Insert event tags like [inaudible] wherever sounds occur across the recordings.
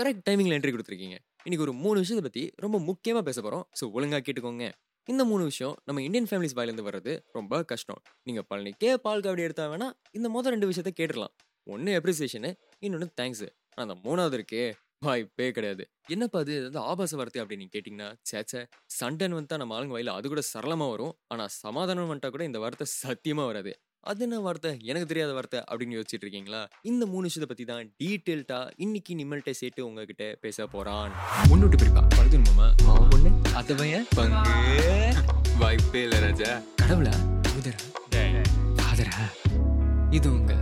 Correct டைமிங்கில் entry கொடுத்துருக்கீங்க. இன்னைக்கு ஒரு மூணு விஷயத்தை பற்றி ரொம்ப முக்கியமாக பேச போகிறோம் ஸோ ஒழுங்காக கேட்டுக்கோங்க. இந்த மூணு விஷயம் நம்ம இந்தியன் ஃபேமிலிஸ் வாயிலேருந்து வர்றது ரொம்ப கஷ்டம். நீங்கள் பழனிக்கே பால் காவடி எடுத்தா வேணால் இந்த மொதல் ரெண்டு விஷயத்த கேட்டுடலாம். ஒன்று அப்ரிசியேஷனு இன்னொன்று தேங்க்ஸ் ஆனால் அந்த மூணாவது இருக்கே வாய்ப்பே கிடையாது. என்னப்பா அது? ஏதாவது ஆபாச வார்த்தை அப்படின்னு கேட்டிங்கன்னா சேச்சே சண்டன் வந்துட்டா நம்ம ஆளுங்க வயலில் அது கூட சரளமாக வரும். ஆனால் சமாதானம் வந்துட்டா கூட இந்த வார்த்தை சத்தியமாக வராது. அது என்ன வார்த்தை? எனக்கு தெரியாத வார்த்தை அப்படின்னு யோசிச்சுட்டு இருக்கீங்களா இந்த மூணு விஷயத்தை பத்தி தான் டீட்டெயில்டா இன்னைக்கு நிம்மல்கிட்ட சேர்த்து உங்ககிட்ட பேச போறான். முன்னுட்டு பிரிப்பா பழுது மாமா பொண்ணு. அதவன் பங்கு. வாய்ப்பே இல்ல ராஜா. கடவுளா? உதரா ஃபாதரா? இது உங்க?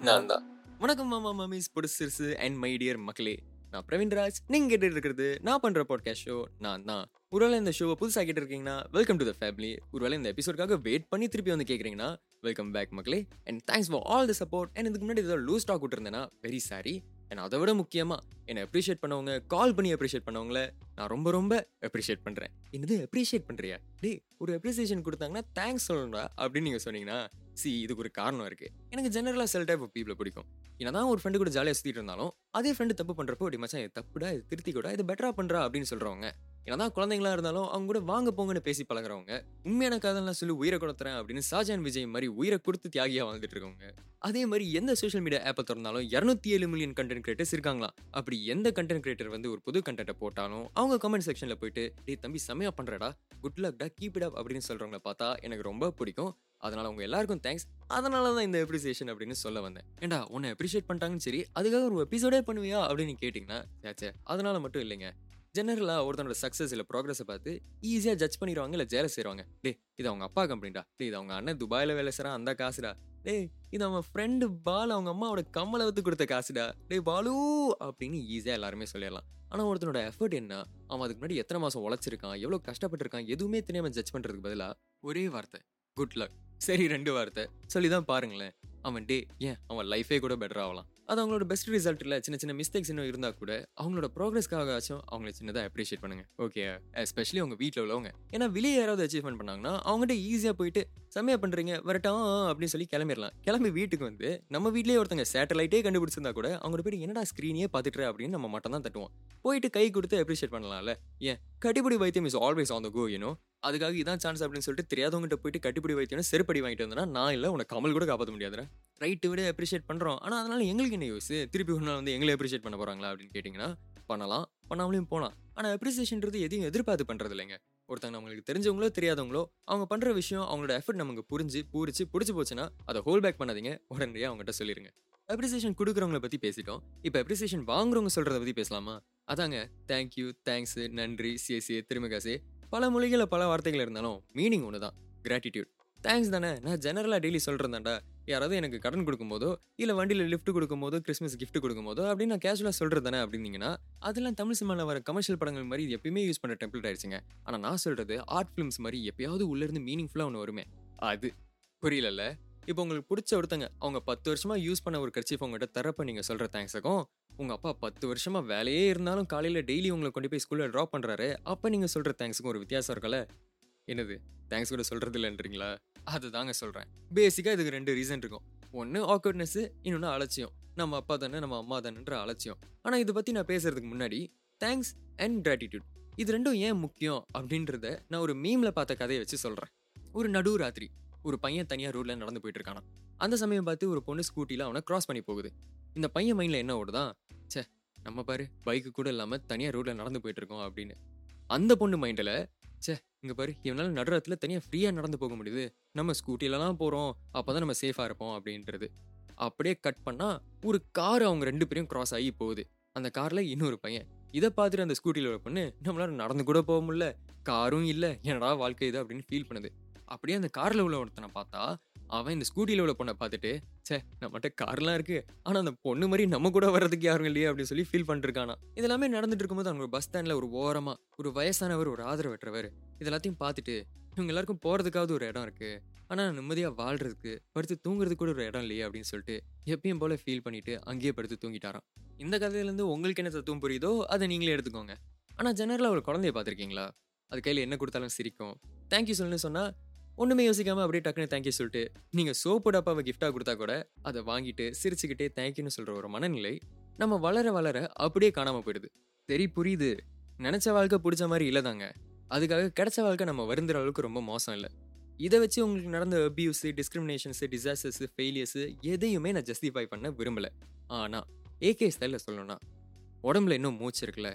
நான் தான். வணக்கம் மாமா மாமிஸ் பொடிசிறுசு அண்ட் மை டியர் மக்களே. நான் பிரவீன்ராஜ் நீங்க கேட்டு இருக்கிறது நான் பண்ற பாட்காஸ்ட் ஷோ நான் தான். ஒருவேளை இந்த ஷோவை புதுசாக கேட்டு இருக்கீங்கன்னா வெல்கம் டு த ஃபேமிலி ஒருவேளை இந்த எபிசோடுக்காக வெயிட் பண்ணி திருப்பி வந்து கேட்குறீங்கன்னா வெல்கம் பேக் மக்களே. And thanks for all the support and இதுக்கு முன்னாடி ஏதோ லூஸ் டாக் விட்டுருந்தேன்னா வெரி சாரி அண்ட் அதை விட முக்கியமாக என்னை அப்ரிஷியேட் பண்ணவங்க கால் பண்ணி அப்ரிஷியேட் பண்ணவங்கள நான் ரொம்ப ரொம்ப அப்ரிஷியேட் பண்ணுறேன் என்னது அப்ரிஷியேட் பண்ணுறியா டே ஒரு அப்ரிசியேஷன் கொடுத்தாங்கன்னா தேங்க்ஸ் சொல்லணும்டா அப்படின்னு நீங்கள் சொன்னீங்கன்னா சி இதுக்கு ஒரு காரணம் இருக்குது எனக்கு ஜெனரலாக செல் டைப் ஆஃப் பீப்பிளை பிடிக்கும். என்னதான் ஒரு ஃப்ரெண்டு கூட ஜாலியாக சுற்றிட்டு இருந்தாலும் அதே ஃப்ரெண்டு தப்பு பண்ணுறப்போ அப்படி மச்சான் இது தப்புடா இது திருத்தி கூட இது பெட்டராக பண்ணுறா அப்படின்னு சொல்கிறவங்க என்னதான் குழந்தைங்களா இருந்தாலும் அவங்க கூட வாங்க போங்கன்னு பேசி பழகுறவங்க உண்மையான காதல்லாம் சொல்லி உயிரை கொடுத்துறேன் அப்படின்னு ஷாஜான் விஜய் மாதிரி உயிரை கொடுத்து தியாகியா வாழ்ந்துட்டு இருக்கவங்க அதே மாதிரி எந்த சோஷியல் மீடியா ஆப்பை திறந்தாலும் இரநூத்தி ஏழு மில்லியன் கண்டென்ட் கிரியேட்டர்ஸ் இருக்காங்களா? அப்படி எந்த கண்டென்ட் கிரியேட்டர் வந்து ஒரு புது கண்டென்ட்டை போட்டாலும் அவங்க கமெண்ட் செக்ஷன்ல போயிட்டு டே தம்பி செமையா பண்றடா குட் லக்டா கீப் இட் அப் அப்படின்னு சொல்றவங்கள பார்த்தா எனக்கு ரொம்ப பிடிக்கும். அதனால உங்க எல்லாருக்கும் தேங்க்ஸ் அதனால தான் இந்த அப்ரிசியேஷன் அப்படின்னு சொல்ல வந்தேன். ஏண்டா உன்னை அப்ரிஷியேட் பண்ணிட்டாங்கன்னு சரி அதுக்காக ஒரு எபிசோடே பண்ணுவியா அப்படின்னு கேட்டிங்கன்னா சேச்சே அதனால மட்டும் இல்லைங்க. ஜெனரலாக ஒருத்தனோட சக்ஸஸ் இல்லை ப்ராக்ரஸை பார்த்து ஈஸியாக ஜட்ஜ் பண்ணிடுவாங்க இல்லை ஜேல செய்வாங்க டே இது அவங்க அப்பா கம்பெனிடா டே இது அவங்க அண்ணன் துபாயில் வேலை செய்கிறான் அந்த காசுடா. டே இது அவன் ஃப்ரெண்டு பால் அவங்க அம்மாவோட கம்மலை வந்து கொடுத்த காசுடா. டே பாலு அப்படின்னு ஈஸியாக எல்லாருமே சொல்லிடலாம். ஆனால் ஒருத்தனோட எஃபர்ட் என்ன? அவன் அதுக்கு முன்னாடி எத்தனை மாதம் உழைச்சிருக்கான்? எவ்வளோ கஷ்டப்பட்டிருக்கான்? எதுவுமே தெரியாமல் ஜட்ஜ் பண்ணுறதுக்கு பதிலாக ஒரே வார்த்தை குட் லக் சரி ரெண்டு வார்த்தை. சொல்லி தான் பாருங்களேன். அவன் டே ஏன்? அவன் லைஃபே கூட பெட்டர் ஆகலாம் அது அவங்களோட பெஸ்ட் ரிசல்ட் இல்லை. சின்ன சின்ன மிஸ்டேக்ஸ் இன்னும் இருந்தால் கூட அவங்களோட ப்ராக்ரஸ்க்காக ஆச்சும் அவங்கள சின்னதாக அப்ரிஷியேட் பண்ணுங்க. ஓகே எஸ்பெஷலி அவங்க வீட்டில் உள்ளவங்க. ஏன்னா வெளியே யாராவது அச்சீவ்மெண்ட் பண்ணாங்கன்னா அவங்ககிட்ட ஈஸியாக போயிட்டு செம்மையாக பண்ணுறீங்க வரட்டும் அப்படின்னு சொல்லி கிளம்பிடலாம் கிளம்பி வீட்டுக்கு வந்து நம்ம வீட்லேயே ஒருத்தங்க சேட்டலைட்டே கண்டுபிடிச்சிருந்தா கூட அவங்களோட போயிட்டு என்னடா ஸ்க்ரீனே பார்த்துட்டு அப்படின்னு நம்ம மட்டும் தான் தட்டுவோம். போயிட்டு கை கொடுத்து அப்ரிஷியேட் பண்ணலாம்ல. ஏன்? கட்டிப்பிடி வைத்தியம் is always on the go you know அதுக்காக இதான் சான்ஸ் அப்படின்னு சொல்லிட்டு தெரியாதவங்ககிட்ட போயிட்டு கட்டுப்படி வைத்தியம் செருப்படி வாங்கிட்டு வந்தேன்னா நான் இல்லை உனக்கு கமல் கூட காப்பாற்ற முடியாதுடா. ரைட்டு விட அப்ரிஷியேட் பண்ணுறோம் ஆனால் அதனால் எங்களுக்கு என்ன யூஸ் திருப்பி ஒரு நாள் வந்து எங்களை அப்ரிஷியேட் பண்ண போகிறாங்களா அப்படின்னு கேட்டிங்கன்னா பண்ணலாம். பண்ணாமலையும் போகலாம் ஆனால் அப்ரிசியேஷன்றது எதையும் எதிர்பார்த்து பண்ணுறது இல்லைங்க. ஒருத்தங்க நம்மளுக்கு தெரிஞ்சவங்களோ தெரியாதவங்களோ அவங்க பண்ணுற விஷயம் அவங்களோட எஃபர்ட் நமக்கு புரிஞ்சு பூரிச்சு பிடிச்சி போச்சுன்னா அதை ஹோல் பேக் பண்ணாதீங்க. உடனடியாக அவங்ககிட்ட சொல்லிருங்க. அப்ரிசியேஷன் கொடுக்குறவங்கள பற்றி பேசிட்டோம். இப்போ அப்ரிசியேஷன் வாங்குறவங்க சொல்கிறத பற்றி பேசலாமா? அதாங்க. தேங்க்யூ தேங்க்ஸு நன்றி சிஎஸ்சி திருமகாசே பல மொழிகளில் பல வார்த்தைகள் இருந்தாலும் மீனிங் ஒன்று தான் கிராட்டிடியூட் தேங்க்ஸ் தானே. நான் ஜெனரலாக டெய்லி சொல்கிறேன்டா யாராவது எனக்கு கடன் கொடுக்கும்போதோ இல்லை வண்டியில் லிஃப்ட் கொடுக்கும்போதோ கிறிஸ்மஸ் கிஃப்ட் கொடுக்கும்போதோ அப்படின்னு நான் கேஷுவலாக சொல்கிறது தானே அப்படின்னீங்கன்னா அதெல்லாம் தமிழ் சினிமாவில் வர கமர்ஷியல் படங்கள் மாதிரி எப்பயுமே யூஸ் பண்ணுற டெம்ப்ளேட் ஆயிடுச்சுங்க. ஆனால் நான் சொல்கிறது ஆர்ட் ஃபிலிம்ஸ் மாதிரி எப்பயாவது உள்ளேருந்து மீனிங்ஃபுல்லாக ஒன்று வருமே. அது. புரியலல்ல? இப்போ உங்களுக்கு பிடிச்ச ஒருத்தங்க அவங்க பத்து வருஷமாக யூஸ் பண்ண ஒரு கட்சி உங்கள்கிட்ட தரப்ப நீங்கள் சொல்கிற தேங்க்ஸுக்கும் உங்கள் அப்பா பத்து வருஷமாக வேலையே இருந்தாலும் காலையில் டெய்லி உங்களை கொண்டு போய் ஸ்கூலில் ட்ராப் பண்ணுறாரு அப்போ நீங்கள் சொல்கிற தேங்க்ஸுக்கும் ஒரு வித்தியாசம் இருக்கல என்னது? தேங்க்ஸ் கூட சொல்கிறது இல்லைன்றீங்களா? அது தாங்க சொல்கிறேன் பேசிக்காக இதுக்கு ரெண்டு ரீசன் இருக்கும். ஒன்று ஆக்வர்ட்னஸ்ஸு இன்னொன்று அலட்சியம். நம்ம அப்பா தானே நம்ம அம்மா தானேன்ற அலட்சியம். ஆனால் இதை பற்றி நான் பேசுகிறதுக்கு முன்னாடி தேங்க்ஸ் அண்ட் கிராட்டிடியூட் இது ரெண்டும் ஏன் முக்கியம் அப்படின்றத நான் ஒரு மீமில் பார்த்த கதையை வச்சு சொல்கிறேன் ஒரு நடு ராத்திரி ஒரு பையன் தனியாக ரோட்டில் நடந்து போயிட்டு இருக்கானா அந்த சமயம் பார்த்து ஒரு பொண்ணு ஸ்கூட்டியில் அவனை கிராஸ் பண்ணி போகுது. இந்த பையன் மைண்டில் என்ன ஓடுதான்? சே நம்ம பாரு பைக்கு கூட இல்லாமல் தனியாக ரோட்டில் நடந்து போயிட்டு இருக்கோம் அப்படின்னு. அந்த பொண்ணு மைண்டில் சே இங்கே பாரு இவனால் நடுறத்தில் தனியாக ஃப்ரீயாக நடந்து போக முடியுது. நம்ம ஸ்கூட்டிலலாம் போகிறோம் அப்போ தான் நம்ம சேஃபாக இருப்போம் அப்படின்றது. அப்படியே கட் பண்ணால் ஒரு கார் அவங்க ரெண்டு பேரும் கிராஸ் ஆகி போகுது. அந்த காரில் இன்னொரு பையன். இதை பார்த்துட்டு அந்த ஸ்கூட்டியில் ஒரு பொண்ணு நம்மளால நடந்து கூட போக முடியல. காரும் இல்லை என்னடா வாழ்க்கை இது அப்படின்னு ஃபீல் பண்ணுது. அப்படியே அந்த காரில் உள்ள ஒருத்தனை பார்த்தா அவன் இந்த ஸ்கூட்டியில் உள்ள பொண்ணை பார்த்துட்டு சே நம்மகிட்ட கார்லாம் இருக்குது ஆனால் அந்த பொண்ணு மாதிரி நம்ம கூட வர்றதுக்கு யாரும் இல்லையே அப்படின்னு சொல்லி ஃபீல் பண்ணிருக்கானா இதெல்லாமே நடந்துட்டு இருக்கும்போது அவங்க பஸ் ஸ்டாண்டில் ஒரு ஓரமாக ஒரு வயசானவர் ஒரு ஆதரவற்றவர் இதெல்லாத்தையும் பார்த்துட்டு இவங்க எல்லாருக்கும் போகிறதுக்காவது ஒரு இடம் இருக்குது ஆனால் நிம்மதியாக வாழ்றதுக்கு படுத்து தூங்குறதுக்கு கூட ஒரு இடம் இல்லையே அப்படின்னு சொல்லிட்டு எப்பயும் போல் ஃபீல் பண்ணிவிட்டு அங்கேயே படுத்து தூங்கிட்டாராம். இந்த கதையிலேருந்து உங்களுக்கு என்ன தத்துவம் புரியுதோ அதை நீங்களே எடுத்துக்கோங்க. ஆனால் ஜெனரலாக ஒரு குழந்தைய பார்த்துருக்கீங்களா? அது கையில் என்ன கொடுத்தாலும் சிரிக்கும். தேங்க்யூ சொல்லுன்னு சொன்னால் ஒன்றுமே யோசிக்காமல் அப்படியே டக்குன்னு தேங்க்யூ சொல்லிட்டு நீங்கள் சோப்பு டப்பாவை கிஃப்டாக கொடுத்தா கூட அதை வாங்கிட்டு சிரிச்சுக்கிட்டே தேங்க்யூன்னு சொல்கிற ஒரு மனநிலை நம்ம வளர வளர அப்படியே காணாமல் போயிடுது. சரி புரியுது. நினச்ச வாழ்க்கை பிடிச்ச மாதிரி இல்லை தாங்க அதுக்காக கிடைச்ச வாழ்க்கை நம்ம வருந்துற அளவுக்கு ரொம்ப மோசம் இல்லை. இதை வச்சு உங்களுக்கு நடந்த அபியூஸு டிஸ்கிரிமினேஷன்ஸு டிசாஸ்டர்ஸு ஃபெயிலியர்ஸ் எதையுமே நான் ஜஸ்டிஃபை பண்ண விரும்பலை. ஆனால் ஏகே ஸ்டைலில் சொல்லணும்னா உடம்புல இன்னும் மூச்சு இருக்குல்ல?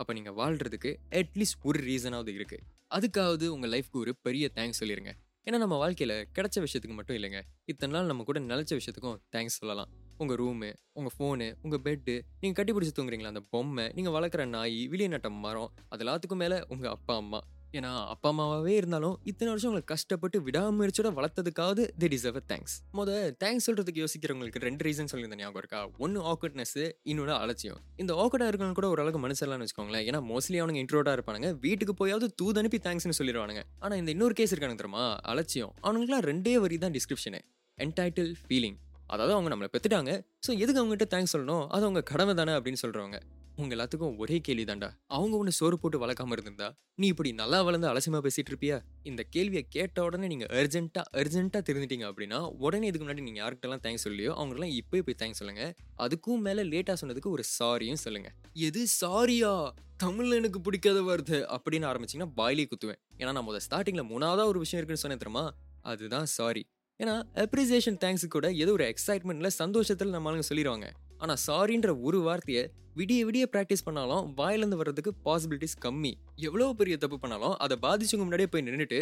அப்போ நீங்கள் வாழ்கிறதுக்கு அட்லீஸ்ட் ஒரு ரீசனாவது இருக்குது அதுக்காவது உங்கள் லைஃப்க்கு ஒரு பெரிய தேங்க்ஸ் சொல்லிடுங்க ஏன்னா நம்ம வாழ்க்கையில் கிடைச்ச விஷயத்துக்கு மட்டும் இல்லைங்க. இத்தனை நாள் நம்ம கூட நினைச்ச விஷயத்துக்கும் தேங்க்ஸ் சொல்லலாம். உங்கள் ரூமு உங்கள் ஃபோனு உங்கள் பெட்டு நீங்கள் கட்டி பிடிச்சி தூங்குறீங்களா? அந்த பொம்மை நீங்கள் வளர்க்குற நாய் வெளியே நட்ட மரம் அது எல்லாத்துக்கும் மேலே உங்கள் அப்பா அம்மா. ஏன்னா அப்பா அம்மாவே இருந்தாலும் இத்தனை வருஷம் உங்களை கஷ்டப்பட்டு விடாமுயற்சியோட வளர்த்ததுக்காவது தி டிசர்வ் தேங்க்ஸ் முத தேங்க்ஸ் சொல்றதுக்கு யோசிக்கிறவங்களுக்கு ரெண்டு ரீசன் சொல்லியிருந்த ஞாபகம் இருக்கா? ஒன்று ஆக்வர்ட்னஸ் இன்னொன்று அலட்சியம். இந்த ஆக்வர்டா இருக்கவங்க கூட ஓரளவுக்கு மனுஷர்லாம்னு வச்சுக்கோங்களேன். ஏன்னா மோஸ்ட்லி அவனுங்க இன்ட்ரோடா இருப்பானுங்க. வீட்டுக்கு போயாவது தூது அனுப்பி தேங்க்ஸ்னு சொல்லிடுவானுங்க ஆனால் இந்த இன்னொரு கேஸ் இருக்கானு தெரியுமா? அலட்சியம். அவனுங்களாம் ரெண்டே வரி தான் டிஸ்கிரிப்ஷனு என்டைட்டில் ஃபீலிங் அதாவது அவங்க நம்மளை பெற்றுட்டாங்க ஸோ எதுக்கு அவங்ககிட்ட தேங்க்ஸ் சொல்லணும்? அது அவங்க கடமை தானே அப்படின்னு சொல்கிறவங்க உங்க எல்லாத்துக்கும் ஒரே கேள்வி தாண்டா அவங்க ஒன்று சோறு போட்டு வளர்க்காம இருந்திருந்தா நீ இப்படி நல்லா வளர்ந்து அலட்சியமா பேசிட்டு இருப்பியா? இந்த கேள்வியை கேட்ட உடனே நீங்க அர்ஜென்ட்டா அர்ஜென்ட்டா தெரிஞ்சிட்டீங்க அப்படின்னா உடனே இதுக்கு முன்னாடி நீங்க யாருக்கிட்டலாம் தேங்க்ஸ் சொல்லியோ அவங்களாம் இப்போயே போய் தேங்க்ஸ் சொல்லுங்க. அதுக்கும் மேல லேட்டா சொன்னதுக்கு ஒரு சாரியும் சொல்லுங்க. எது சாரியா தமிழ்ல எனக்கு பிடிக்காத வருது அப்படின்னு ஆரம்பிச்சிங்கன்னா பாயிலே குத்துவேன். ஏன்னா நான் முதல் ஸ்டார்டிங்ல மூணாவதா ஒரு விஷயம் இருக்குன்னு சொன்னேன் தெரியுமா? அதுதான் சாரி ஏன்னா அப்ரிசியேஷன் தேங்க்ஸ் கூட ஏதோ ஒரு எக்ஸைட்மெண்ட்ல சந்தோஷத்தில் நம்ம ஆளுங்க சொல்லிடுவாங்க ஆனால் சாரின்ற ஒரு வார்த்தையை விடிய விடிய ப்ராக்டிஸ் பண்ணாலும் வாயிலிருந்து வர்றதுக்கு பாசிபிலிட்டிஸ் கம்மி. எவ்வளோ பெரிய தப்பு பண்ணாலும் அதை பாதிச்சவங்க முன்னாடியே போய் நின்றுட்டு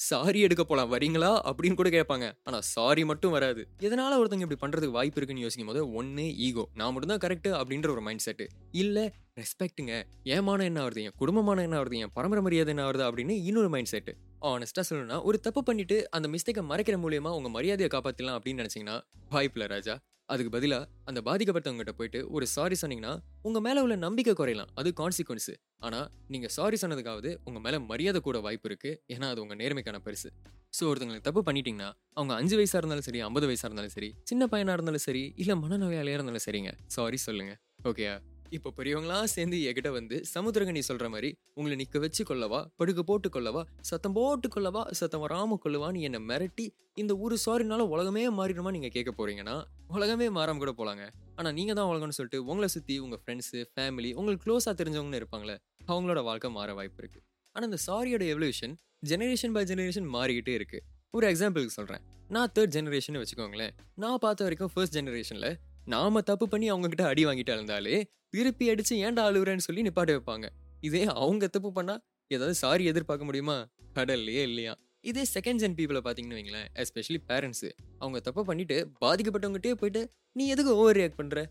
சாரி எடுக்க போகலாம் வரீங்களா? அப்படின்னு கூட கேட்பாங்க. ஆனால் சாரி மட்டும் வராது. எதனால ஒருத்தங்க இப்படி பண்ணுறதுக்கு வாய்ப்பு இருக்குன்னு யோசிக்கும் போது ஒன்று ஈகோ நான் மட்டும் தான் அப்படின்ற ஒரு மைண்ட் செட்டு இல்லை ரெஸ்பெக்ட்டுங்க ஏமான என்ன ஆகுது? என் குடும்பமான என்ன ஆகுது? என் பரம்பரை மரியாதை என்ன ஆகுது? அப்படின்னு இன்னொரு மைண்ட் செட்டு ஆனஸ்டா சொல்லணும்னா ஒரு தப்பு பண்ணிட்டு அந்த மிஸ்டேக்கை மறைக்கிற மூலியமாக உங்கள் மரியாதையை காப்பாற்றலாம் அப்படின்னு நினச்சிங்கன்னா வாய்ப்பில்ல ராஜா. அதுக்கு பதிலாக அந்த பாதிக்கப்பட்டவங்ககிட்ட போயிட்டு ஒரு சாரி சொன்னீங்கன்னா உங்கள் மேலே உள்ள நம்பிக்கை குறையலாம். அது கான்சிக்வன்ஸு ஆனால் நீங்கள் சாரி சொன்னதுக்காவது உங்கள் மேலே மரியாதை கூட வாய்ப்பு இருக்குது ஏன்னா அது உங்கள் நேர்மைக்கான பரிசு. ஸோ ஒருத்தங்களுக்கு தப்பு பண்ணிட்டீங்கன்னா அவங்க அஞ்சு வயசாக இருந்தாலும் சரி ஐம்பது வயசாக இருந்தாலும் சரி சின்ன பையனாக இருந்தாலும் சரி இல்லை மனநோயாளியாக இருந்தாலும் சரிங்க. சாரி சொல்லுங்கள் ஓகேயா இப்போ பெரியவங்களாம் சேர்ந்து என்கிட்ட வந்து சமுத்திரகனி சொல்ற மாதிரி உங்களை நிக்க வச்சு கொள்ளவா படுக்க போட்டு கொள்ளவா சத்தம் போட்டு கொள்ளவா சத்தம் வராம கொள்ளவான்னு என்னை மிரட்டி இந்த ஒரு சாரினால உலகமே மாறிடுமா நீங்க கேட்க போறீங்கன்னா உலகமே மாறாம கூட போலாங்க. ஆனா நீங்க தான் உலகம்னு சொல்லிட்டு உங்களை சுத்தி உங்க ஃப்ரெண்ட்ஸ் ஃபேமிலி உங்களுக்கு க்ளோஸா தெரிஞ்சவங்கன்னு இருப்பாங்களே அவங்களோட வாழ்க்கை மாற வாய்ப்பு இருக்கு. ஆனா இந்த சாரியோட எவல்யூஷன் ஜெனரேஷன் பை ஜெனரேஷன் மாறிக்கிட்டே இருக்கு. ஒரு எக்ஸாம்பிளுக்கு சொல்றேன். நான் தேர்ட் ஜெனரேஷன் வச்சுக்கோங்களேன். நான் பார்த்த வரைக்கும் ஃபர்ஸ்ட் ஜெனரேஷனில் நாம தப்பு பண்ணி அவங்க கிட்ட அடி வாங்கிட்டு இருந்தாலே திருப்பி அடிச்சு ஏன்டா அழுகுறேன்னு சொல்லி நிப்பாட்ட வைப்பாங்க. இதே அவங்க தப்பு பண்ணா ஏதாவது சாரி எதிர்பார்க்க முடியுமா? கடல்லையே இல்லையா? இதே செகண்ட் ஜென் பீப்புளை பார்த்தீங்கன்னு வைங்களேன் எஸ்பெஷலி பேரண்ட்ஸு அவங்க தப்பு பண்ணிட்டு பாதிக்கப்பட்டவங்ககிட்டே போயிட்டு நீ எதுக்கு ஓவர் ரியாக்ட் பண்ற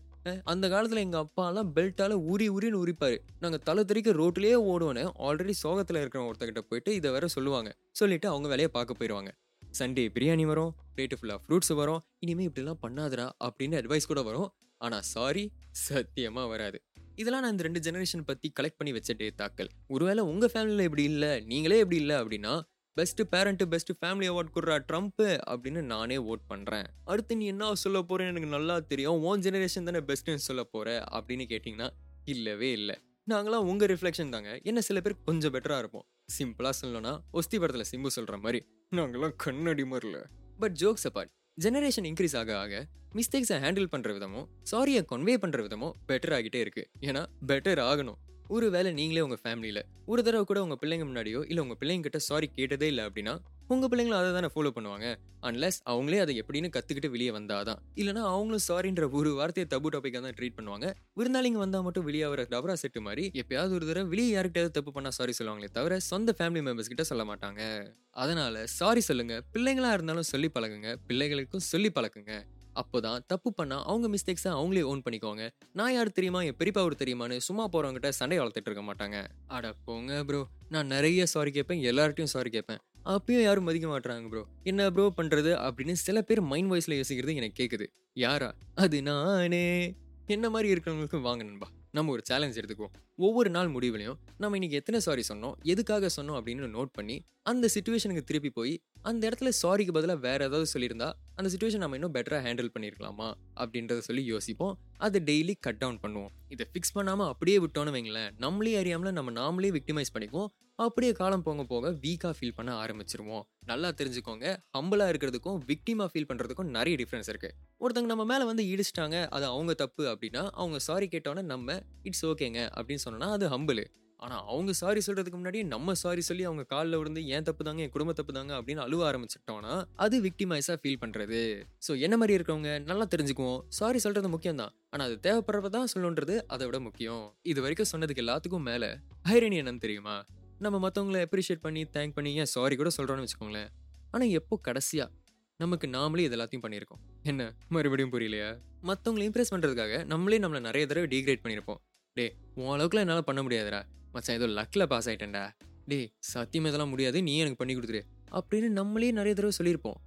அந்த காலத்துல எங்க அப்பாலாம் பெல்ட்டால உரி உரின்னு உரிப்பாரு. நாங்க தலை தெறிக்க ரோட்லயே ஓடுவோன்னு ஆல்ரெடி சோகத்துல இருக்கிற ஒருத்தகிட்ட போயிட்டு இதை வேற சொல்லுவாங்க. சொல்லிட்டு அவங்க வேலையை பார்க்க போயிடுவாங்க சண்டே பிரியாணி வரும் பிளேட்டு ஃபுல்லாக ஃப்ரூட்ஸ் வரும் இனிமே இப்படிலாம் பண்ணாதடா அப்படின்னு அட்வைஸ் கூட வரும். ஆனால் சாரி சத்தியமாக வராது. இதெல்லாம் நான் இந்த ரெண்டு ஜெனரேஷன் பற்றி கலெக்ட் பண்ணி வச்ச டேத்தாக்கள் ஒருவேளை உங்கள் ஃபேமிலியில் இப்படி இல்லை நீங்களே இப்படி இல்லை அப்படின்னா best parent best family award கொடுறா ட்ரம்ப்பு அப்படின்னு நானே ஓட் பண்ணுறேன் அடுத்து நீ என்ன சொல்ல போகிறேன்னு எனக்கு நல்லா தெரியும் ஓன் ஜெனரேஷன் தானே பெஸ்ட்டுன்னு சொல்ல போகிற அப்படின்னு கேட்டிங்கன்னா இல்லவே இல்லை. நாங்களாம் உங்கள் ரிஃப்ளெக்ஷன் தாங்க. என்ன சில பேர் கொஞ்சம் பெட்டராக இருப்போம். சிம்பிளாக சொல்லணும்னா ஒஸ்தி படத்தில் சிம்பு சொல்கிற மாதிரி நாங்களாம் கண்ணடி மாதிரில. But jokes apart generation increase ஆக ஆக மிஸ்டேக்ஸை ஹேண்டில் பண்ற விதமும் சாரியை கன்வே பண்ற விதமும் பெட்டர் ஆகிட்டே இருக்கு. ஏன்னா பெட்டர் ஆகணும். ஒரு வேளை நீங்களே உங்கள் ஃபேமிலியில ஒரு தடவை கூட உங்க பிள்ளைங்க முன்னாடியோ இல்லை உங்க பிள்ளைங்க கிட்ட சாரி கேட்டதே இல்லை அப்படின்னா உங்கள் பிள்ளைங்களும் அதை தானே ஃபாலோ பண்ணுவாங்க? அன்லெஸ் அவங்களே அதை எப்படின்னு கற்றுக்கிட்டு வெளியே வந்தாதான். இல்லைனா அவங்களும் சாரின்ற ஒரு வார்த்தையை தப்பு டாப்பிக்காக தான் ட்ரீட் பண்ணுவாங்க. விருந்தாளிங்க வந்தால் மட்டும் வெளியே வர டபரா செட்டு மாதிரி எப்பயாவது ஒரு தடவை வெளியே யார்கிட்டயாவது தப்பு பண்ணால் சாரி சொல்லுவாங்களே தவிர சொந்த ஃபேமிலி மெம்பர்ஸ் கிட்ட சொல்ல மாட்டாங்க. அதனால சாரி சொல்லுங்க பிள்ளைங்களா இருந்தாலும் சொல்லி பழகுங்க பிள்ளைகளுக்கும் சொல்லி பழக்குங்க. அப்போதான் தப்பு பண்ணால் அவங்க மிஸ்டேக்ஸை அவங்களே ஓன் பண்ணிக்குவாங்க. நான் யார் தெரியுமா? என் பெரியப்பா அவர் தெரியுமான்னு சும்மா போகிறவங்ககிட்ட சண்டை வளர்த்துட்டு இருக்க மாட்டாங்க. அட போங்க ப்ரோ நான் நிறைய சாரி கேட்பேன் எல்லார்ட்டையும் சாரி கேட்பேன். அப்பயும் யாரும் மதிக்க மாட்டுறாங்க ப்ரோ என்ன ப்ரோ பண்ணுறது அப்படின்னு சில பேர் மைண்ட் வாய்ஸில் யோசிக்கிறது எனக்கு கேட்குது யாரா? அது நானே. என்ன மாதிரி இருக்கிறவங்களுக்கு வாங்க நண்பா. நம்ம ஒரு சேலஞ்ச் எடுத்துக்குவோம். ஒவ்வொரு நாள் முடிவுலையும் நம்ம இன்னைக்கு எத்தனை சாரி சொன்னோம் எதுக்காக சொன்னோம் அப்படின்னு நோட் பண்ணி அந்த சுச்சுவேஷனுக்கு திருப்பி போய் அந்த இடத்துல சாரிக்கு பதிலாக வேற ஏதாவது சொல்லியிருந்தா அந்த சுச்சுவேஷன் நம்ம இன்னும் பெட்டராக ஹேண்டில் பண்ணியிருக்கலாமா? அப்படின்றத சொல்லி யோசிப்போம். அதை டெய்லி கட் டவுன் பண்ணுவோம். இதை ஃபிக்ஸ் பண்ணாமல் அப்படியே விட்டோன்னு வைங்களேன் நம்மளே அறியாமல் நம்ம நாமளே விக்டிமைஸ் பண்ணிக்குவோம். அப்படியே காலம் போக போக வீக்காக ஃபீல் பண்ண ஆரம்பிச்சிருவோம். நல்லா தெரிஞ்சுக்கோங்க. ஹம்பிளாக இருக்கிறதுக்கும் விக்டிமாக ஃபீல் பண்ணுறதுக்கும் நிறைய டிஃப்ரென்ஸ் இருக்குது ஒருத்தங்க நம்ம மேலே வந்து இடிச்சிட்டாங்க அது அவங்க தப்பு அப்படின்னா அவங்க சாரி கேட்டோன்னே நம்ம இட்ஸ் ஓகேங்க அப்படின்னு சொன்னோன்னா அது ஹம்பிள் ஆனால் அவங்க சாரி சொல்கிறதுக்கு முன்னாடி நம்ம சாரி சொல்லி அவங்க காலில் விழுந்து ஏன் தப்பு தாங்க என் குடும்ப தப்பு தாங்க அப்படின்னு அழுவ ஆரம்பிச்சிட்டோம்னா அது விக்டிமைஸாக ஃபீல் பண்ணுறது ஸோ என்ன மாதிரி இருக்கவங்க? நல்லா தெரிஞ்சுக்குவோம். சாரி சொல்கிறது முக்கியம் தான் ஆனால் அது தேவைப்படுறப்ப தான் சொல்லணுன்றது அதை விட முக்கியம். இது வரைக்கும் சொன்னதுக்கு எல்லாத்துக்கும் மேலே ஹைரணி என்னன்னு தெரியுமா? நம்ம மற்றவங்கள அப்ரிஷியேட் பண்ணி தேங்க் பண்ணி ஏன் சாரி கூட சொல்கிறோன்னு வச்சுக்கோங்களேன். ஆனால் எப்போ கடைசியாக நமக்கு நாமளே இது எல்லாத்தையும் பண்ணியிருக்கோம். என்ன? மறுபடியும் புரியலையா? மற்றவங்களை இம்ப்ரெஸ் பண்ணுறதுக்காக நம்மளே நம்மளை நிறைய தடவை டீக்ரேட் பண்ணியிருப்போம். டே உன் அளவுக்குலாம் என்னால் பண்ண முடியாதுடா. மச்சான் ஏதோ லக்கில் பாஸ் ஆயிட்டேன்டா. டே சத்தியம் இதெல்லாம் முடியாது நீ எனக்கு பண்ணி கொடுத்துரு. அப்படின்னு நம்மளே நிறைய தடவை சொல்லியிருப்போம்.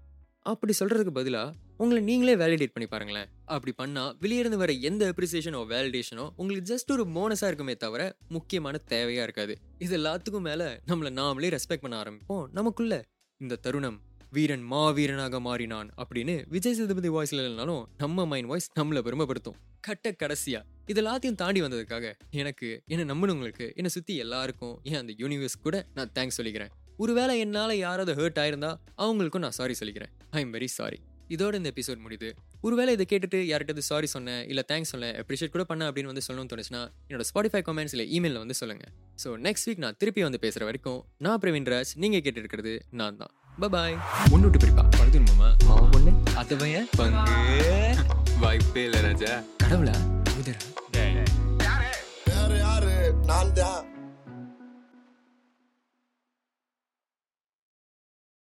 அப்படி சொல்கிறதுக்கு பதிலாக உங்களை நீங்களே வேலிடேட் பண்ணி பாருங்களேன். அப்படி பண்ணால் வெளியிருந்து வர எந்த அப்ரிசியேஷனோ வேலிடேஷனோ உங்களுக்கு ஜஸ்ட் ஒரு போனஸாக இருக்குமே தவிர முக்கியமான தேவையாக இருக்காது. இது எல்லாத்துக்கும் மேலே நம்மளை நாமளே ரெஸ்பெக்ட் பண்ண ஆரம்பிப்போம். நமக்குள்ள இந்த தருணம் வீரன் மாவீரனாக மாறினான் அப்படின்னு விஜய் சேதுபதி வாய்ஸ்ல இல்லைனாலும் நம்ம மைண்ட் வாய்ஸ் நம்மளை பெருமைப்படுத்தும். கட்ட கடைசியாக இது எல்லாத்தையும் தாண்டி வந்ததுக்காக எனக்கு என்ன நம்பினவங்களுக்கு என்னை சுத்தி எல்லாருக்கும் ஏன் அந்த யூனிவர்ஸ் கூட நான் தேங்க்ஸ் சொல்லிக்கிறேன். ஒருவேளை என்னால யாராவது ஹர்ட் ஆயிருந்தா அவங்களுக்கும் நான் சாரி சொல்லிக்கிறேன். ஐ எம் வெரி சாரி இதோட இந்த எபிசோட் முடியுது. ஒருவேளை இதை கேட்டுட்டு யார்கிட்ட சாரி சொன்னேன் இல்லை தேங்க்ஸ் சொன்னேன் அப்ரிஷியேட் கூட பண்ண அப்படின்னு வந்து சொல்லணும்னு தோணுச்சுன்னா என்னோட ஸ்பாட்டிஃபை கமெண்ட்ஸ் இல்லை இமெயிலில் வந்து சொல்லுங்க. ஸோ நெக்ஸ்ட் வீக் நான் திருப்பி வந்து பேசுற வரைக்கும் நான் பிரவீன் ராஜ் நீங்க கேட்டு இருக்கிறது நான் தான். பபாய் முன்னுட்டு பிரிப்பா? பழுது மாமா மாமா பொண்ணு அது பையன்? பங்கு. [laughs] வாய்ப்பே இல்ல ராஜா. கடவுளா? உதரா யாரு யாரு நான் தான்